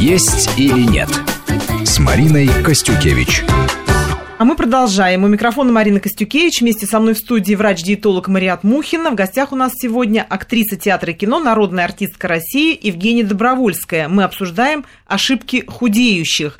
«Есть или нет» с Мариной Костюкевич. А мы продолжаем. У микрофона Марина Костюкевич. Вместе со мной в студии врач-диетолог Мариат Мухина. В гостях у нас сегодня актриса театра и кино, народная артистка России Евгения Добровольская. Мы обсуждаем ошибки худеющих.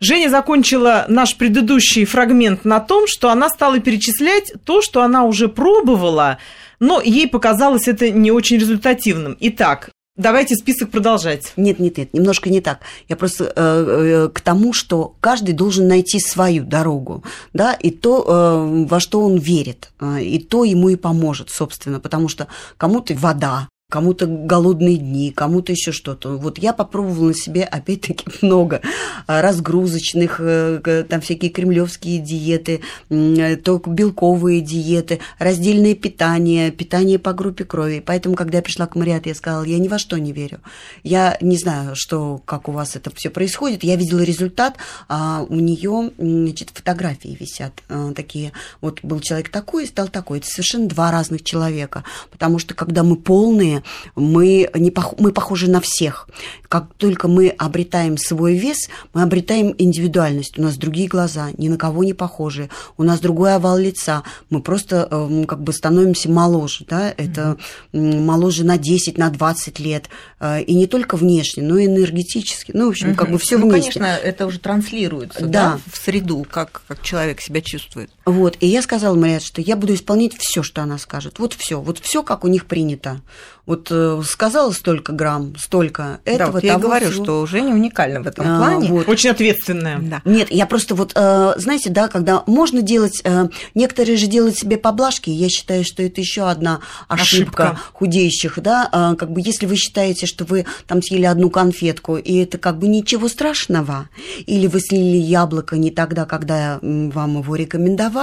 Женя закончила наш предыдущий фрагмент на том, что она стала перечислять то, что она уже пробовала, но ей показалось это не очень результативным. Итак, Давайте список продолжать. Нет, нет, нет, немножко не так. Я просто э, э, к тому, что каждый должен найти свою дорогу, да, и то, э, во что он верит, э, и то ему и поможет, собственно, потому что кому-то вода, кому-то голодные дни, кому-то еще что-то. Вот я попробовала на себе, опять-таки, много а, разгрузочных, э, там всякие кремлевские диеты, э, только белковые диеты, раздельное питание, питание по группе крови. Поэтому, когда я пришла к Мариат, я сказала, я ни во что не верю. Я не знаю, что, как у вас это все происходит. Я видела результат, а у нее значит, фотографии висят а, такие. Вот был человек такой, стал такой. Это совершенно два разных человека. Потому что, когда мы полные, мы, не пох... мы похожи на всех. Как только мы обретаем свой вес, мы обретаем индивидуальность. У нас другие глаза, ни на кого не похожие. У нас другой овал лица. Мы просто э, как бы становимся моложе. Да? Это mm-hmm. моложе на 10, на 20 лет. Э, и не только внешне, но и энергетически. Ну, в общем, mm-hmm. как бы все ну, вместе. конечно, это уже транслируется да. Да, в среду, как, как человек себя чувствует. Вот. И я сказала Мария, что я буду исполнять все, что она скажет. Вот все. Вот все, как у них принято. Вот э, сказала столько грамм, столько этого, да, вот я того, говорю, всего. что Женя уникальна в этом а, плане. Вот. Очень ответственная. Да. Нет, я просто вот, э, знаете, да, когда можно делать, э, некоторые же делают себе поблажки, я считаю, что это еще одна ошибка, ошибка. худеющих, да, как бы если вы считаете, что вы там съели одну конфетку, и это как бы ничего страшного, или вы слили яблоко не тогда, когда вам его рекомендовали,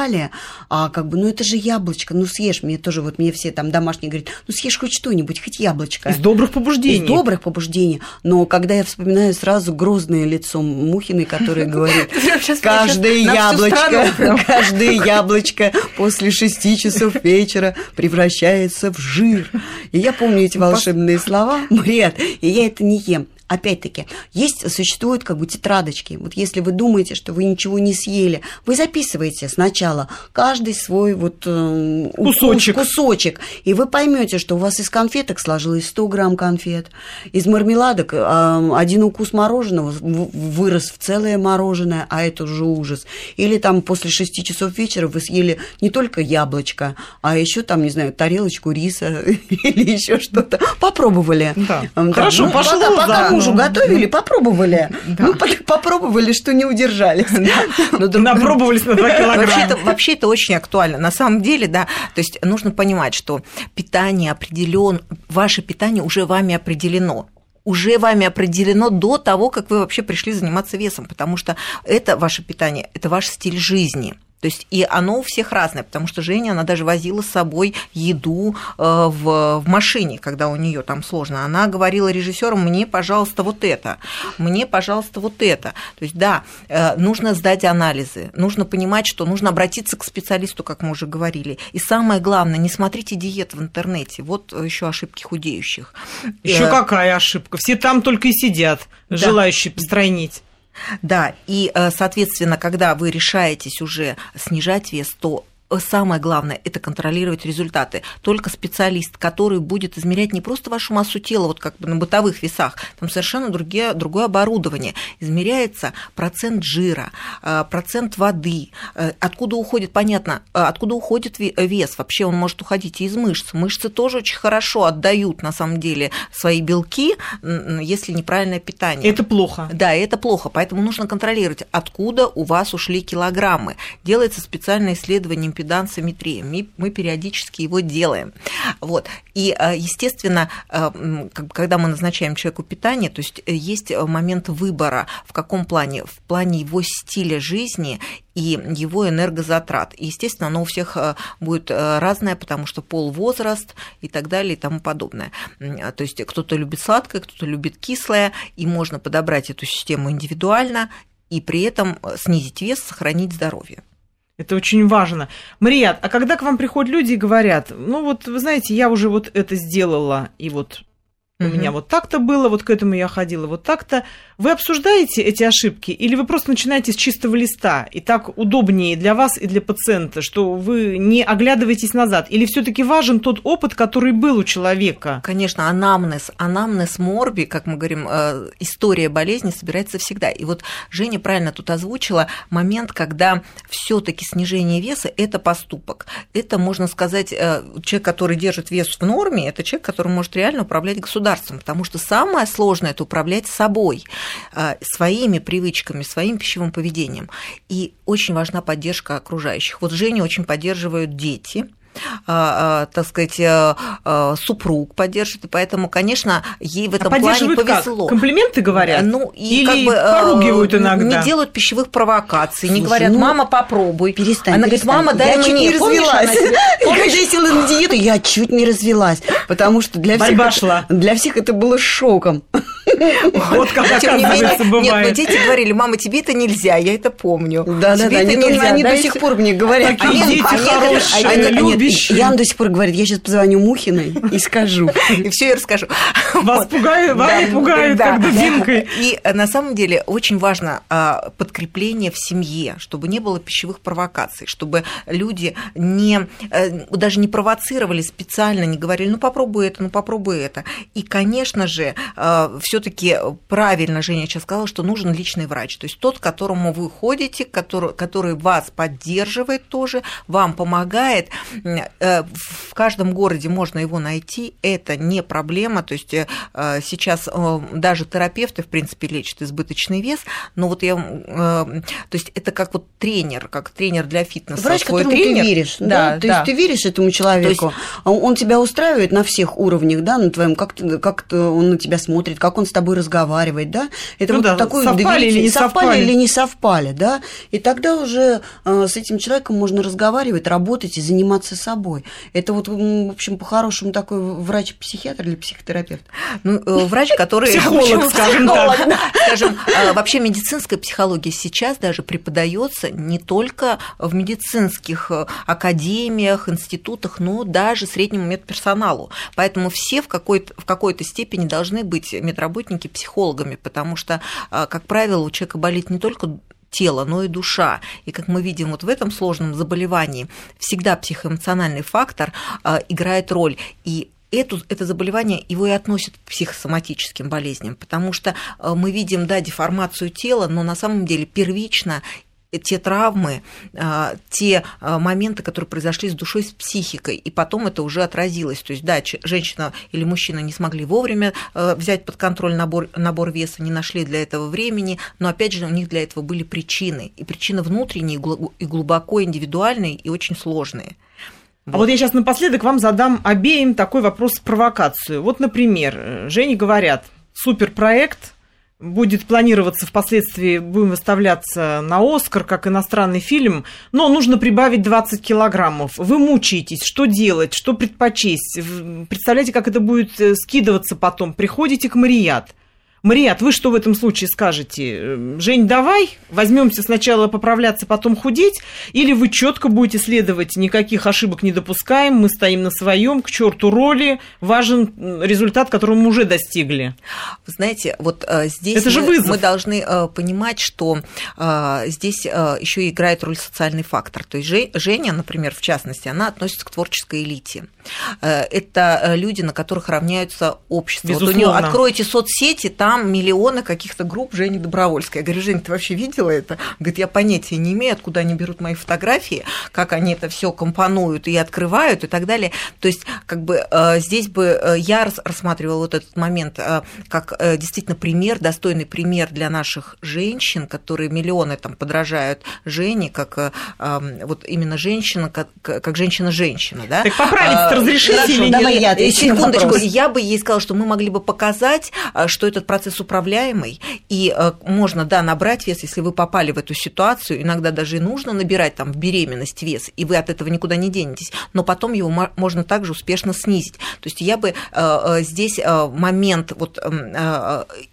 а как бы, ну это же яблочко, ну съешь, мне тоже вот мне все там домашние говорят, ну съешь хоть что-нибудь, хоть яблочко. Из добрых побуждений. Из добрых побуждений. Но когда я вспоминаю сразу грозное лицо Мухиной, которое говорит, каждое яблочко, каждое яблочко после шести часов вечера превращается в жир. И я помню эти волшебные слова, Мариат, и я это не ем опять-таки, есть, существуют как бы тетрадочки. Вот если вы думаете, что вы ничего не съели, вы записываете сначала каждый свой вот э, кусочек. кусочек, и вы поймете, что у вас из конфеток сложилось 100 грамм конфет, из мармеладок э, один укус мороженого вырос в целое мороженое, а это уже ужас. Или там после 6 часов вечера вы съели не только яблочко, а еще там, не знаю, тарелочку риса или еще что-то. Попробовали. Да. Хорошо, ну, пошло пока мужу ну, готовили, попробовали. Да. Ну, попробовали, что не удержались. Напробовались на 2 килограмма. Вообще это, вообще это очень актуально. На самом деле, да, то есть нужно понимать, что питание определен, ваше питание уже вами определено уже вами определено до того, как вы вообще пришли заниматься весом, потому что это ваше питание, это ваш стиль жизни. То есть и оно у всех разное, потому что Женя, она даже возила с собой еду э, в, в машине, когда у нее там сложно. Она говорила режиссерам, мне, пожалуйста, вот это, мне, пожалуйста, вот это. То есть да, э, нужно сдать анализы, нужно понимать, что нужно обратиться к специалисту, как мы уже говорили. И самое главное, не смотрите диет в интернете. Вот еще ошибки худеющих. Еще э, какая ошибка? Все там только и сидят, да. желающие постройнить. Да, и, э, соответственно, когда вы решаетесь уже снижать вес, то самое главное – это контролировать результаты. Только специалист, который будет измерять не просто вашу массу тела, вот как бы на бытовых весах, там совершенно другие, другое оборудование. Измеряется процент жира, э, процент воды, э, откуда уходит, понятно, э, откуда уходит вес. Вообще он может уходить и из мышц. Мышцы тоже очень хорошо отдают, на самом деле, свои белки, если неправильное питание. Это плохо. Да, это плохо. Поэтому нужно контролировать, откуда у вас ушли килограммы. Делается специальное исследование импедансометрия. Мы, периодически его делаем. Вот. И, э, естественно, э, когда мы назначаем человеку питание, то есть э, есть момент выбора, в каком плане? В плане его стиля жизни и его энергозатрат. И, естественно, оно у всех будет разное, потому что пол, возраст и так далее и тому подобное. То есть кто-то любит сладкое, кто-то любит кислое, и можно подобрать эту систему индивидуально и при этом снизить вес, сохранить здоровье. Это очень важно. Марият, а когда к вам приходят люди и говорят, ну вот, вы знаете, я уже вот это сделала, и вот У меня вот так-то было, вот к этому я ходила, вот так-то. Вы обсуждаете эти ошибки или вы просто начинаете с чистого листа, и так удобнее для вас и для пациента, что вы не оглядываетесь назад? Или все таки важен тот опыт, который был у человека? Конечно, анамнез, анамнез морби, как мы говорим, э, история болезни собирается всегда. И вот Женя правильно тут озвучила момент, когда все таки снижение веса – это поступок. Это, можно сказать, э, человек, который держит вес в норме, это человек, который может реально управлять государством государством, потому что самое сложное – это управлять собой, а, своими привычками, своим пищевым поведением. И очень важна поддержка окружающих. Вот Женю очень поддерживают дети – так сказать, э, э, супруг поддержит, и поэтому, конечно, ей в этом а плане повезло. Как? Комплименты говорят? Ну, и Или как бы, э, поругивают иногда? Не делают пищевых провокаций, Слушай, не говорят, ну, мама, попробуй. Перестань, Она перестань. говорит, мама, дай я мне. Чуть не развелась. Я села на диету, я чуть не развелась, потому что для всех, Борьба шла. для всех это было шоком. Вот как оказывается Нет, бывает. но дети говорили, мама, тебе это нельзя, я это помню. Да, да, да. Они до сих пор мне говорят. Такие дети хорошие, любящие. Ян до сих пор говорит, я сейчас позвоню Мухиной и скажу. И все я расскажу. Вас пугают, вами пугают, как дубинкой. И э, на самом деле очень важно а, подкрепление в семье, чтобы не было пищевых провокаций, чтобы люди не, э, даже не провоцировали специально, не говорили, ну попробуй это, ну попробуй это. И, конечно же, все-таки правильно Женя сейчас сказала, что нужен личный врач, то есть тот, к которому вы ходите, который, который вас поддерживает тоже, вам помогает. Э, в каждом городе можно его найти, это не проблема, то есть сейчас даже терапевты, в принципе, лечат избыточный вес, но вот я, то есть это как вот тренер, как тренер для фитнеса. Врач, Свой которому тренер. ты веришь, да, да, то да. есть ты веришь этому человеку, есть... он тебя устраивает на всех уровнях, да, на твоем, как, как он на тебя смотрит, как он с тобой разговаривает, да, это ну вот да, такой совпали или не совпали, совпали или не совпали, да, и тогда уже э, с этим человеком можно разговаривать, работать и заниматься собой. Это вот, в общем, по-хорошему такой врач-психиатр или психотерапевт? Ну, э, врач, который... Психолог, скажем так. Скажем, э, вообще медицинская психология сейчас даже преподается не только в медицинских э, академиях, институтах, но даже среднему медперсоналу. Поэтому все в какой-то, в какой-то степени должны быть медработники психологами, потому что, как правило, у человека болит не только тело, но и душа. И как мы видим вот в этом сложном заболевании, всегда психоэмоциональный фактор играет роль. И эту, это заболевание его и относят к психосоматическим болезням, потому что мы видим, да, деформацию тела, но на самом деле первично те травмы, те моменты, которые произошли с душой, с психикой, и потом это уже отразилось. То есть, да, женщина или мужчина не смогли вовремя взять под контроль набор, набор веса, не нашли для этого времени, но, опять же, у них для этого были причины, и причины внутренние, и глубоко индивидуальные, и очень сложные. Вот. А вот я сейчас напоследок вам задам обеим такой вопрос-провокацию. Вот, например, Жене говорят, суперпроект, будет планироваться впоследствии, будем выставляться на Оскар, как иностранный фильм, но нужно прибавить 20 килограммов. Вы мучаетесь, что делать, что предпочесть? Представляете, как это будет скидываться потом? Приходите к Марият. Марият, вы что в этом случае скажете? Жень, давай, возьмемся сначала поправляться, потом худеть, или вы четко будете следовать, никаких ошибок не допускаем, мы стоим на своем, к черту роли, важен результат, которого мы уже достигли. Знаете, вот здесь Это же мы, вызов. мы должны понимать, что здесь еще играет роль социальный фактор. То есть Женя, например, в частности, она относится к творческой элите. Это люди, на которых равняются общество. Вот у нее откройте соцсети, там миллионы каких-то групп Жени Добровольской. Я говорю, Жень, ты вообще видела это? Говорит, я понятия не имею, откуда они берут мои фотографии, как они это все компонуют и открывают и так далее. То есть, как бы здесь бы я рассматривала вот этот момент как действительно пример, достойный пример для наших женщин, которые миллионы там подражают Жене, как вот именно женщина, как, как женщина-женщина, да? Так поправить разрешите Хорошо, или нет? давай я Секундочку, я бы ей сказала, что мы могли бы показать, что этот процесс управляемый, и можно, да, набрать вес, если вы попали в эту ситуацию, иногда даже и нужно набирать там в беременность вес, и вы от этого никуда не денетесь, но потом его можно также успешно снизить. То есть я бы здесь момент вот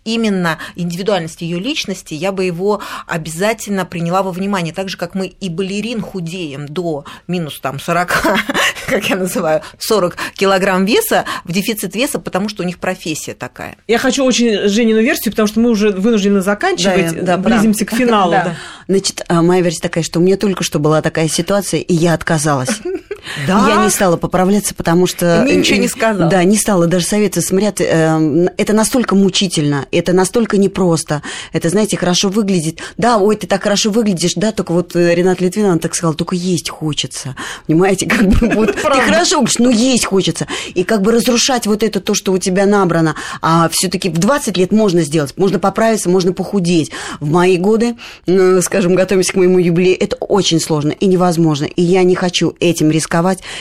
именно индивидуальности ее личности, я бы его обязательно приняла во внимание, так же, как мы и балерин худеем до минус там 40 как я называю, 40 килограмм веса в дефицит веса, потому что у них профессия такая. Я хочу очень Женину версию, потому что мы уже вынуждены заканчивать, Да, да, близимся к финалу. Да. да. Значит, а, моя версия такая, что у меня только что была такая ситуация, и я отказалась. Да? Я не стала поправляться, потому что... Мне ничего не сказала. Да, не стала даже советоваться. Смотрят, э, это настолько мучительно, это настолько непросто. Это, знаете, хорошо выглядит. Да, ой, ты так хорошо выглядишь, да, только вот э, Ренат Литвин, он так сказал, только есть хочется. Понимаете, как бы вот ты хорошо выглядишь, но есть хочется. И как бы разрушать вот это то, что у тебя набрано. А все таки в 20 лет можно сделать, можно поправиться, можно похудеть. В мои годы, э, скажем, готовимся к моему юбилею, это очень сложно и невозможно. И я не хочу этим рисковать.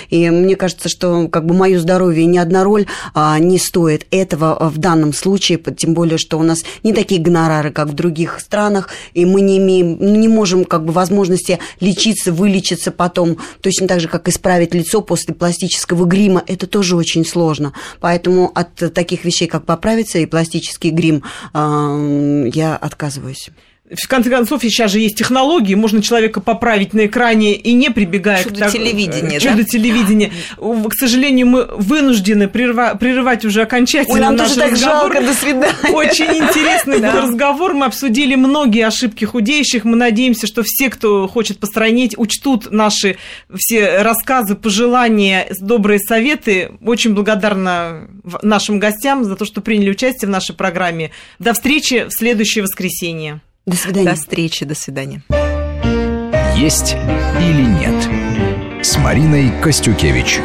И мне кажется, что как бы мое здоровье ни одна роль а, не стоит этого в данном случае, тем более, что у нас не такие гонорары, как в других странах, и мы не имеем, ну, не можем как бы возможности лечиться, вылечиться потом, точно так же, как исправить лицо после пластического грима, это тоже очень сложно. Поэтому от таких вещей, как поправиться и пластический грим, я отказываюсь. В конце концов, сейчас же есть технологии, можно человека поправить на экране и не прибегая Чудо к так- телевидения, чудо да? телевидения. К сожалению, мы вынуждены прерва- прерывать уже окончательно Ой, нам наш тоже так разговор. жалко, до свидания. Очень интересный был разговор. Мы обсудили многие ошибки худеющих. Мы надеемся, что все, кто хочет постранить, учтут наши все рассказы, пожелания, добрые советы. Очень благодарна нашим гостям за то, что приняли участие в нашей программе. До встречи в следующее воскресенье. До свидания. До встречи, до свидания. «Есть или нет» с Мариной Костюкевич.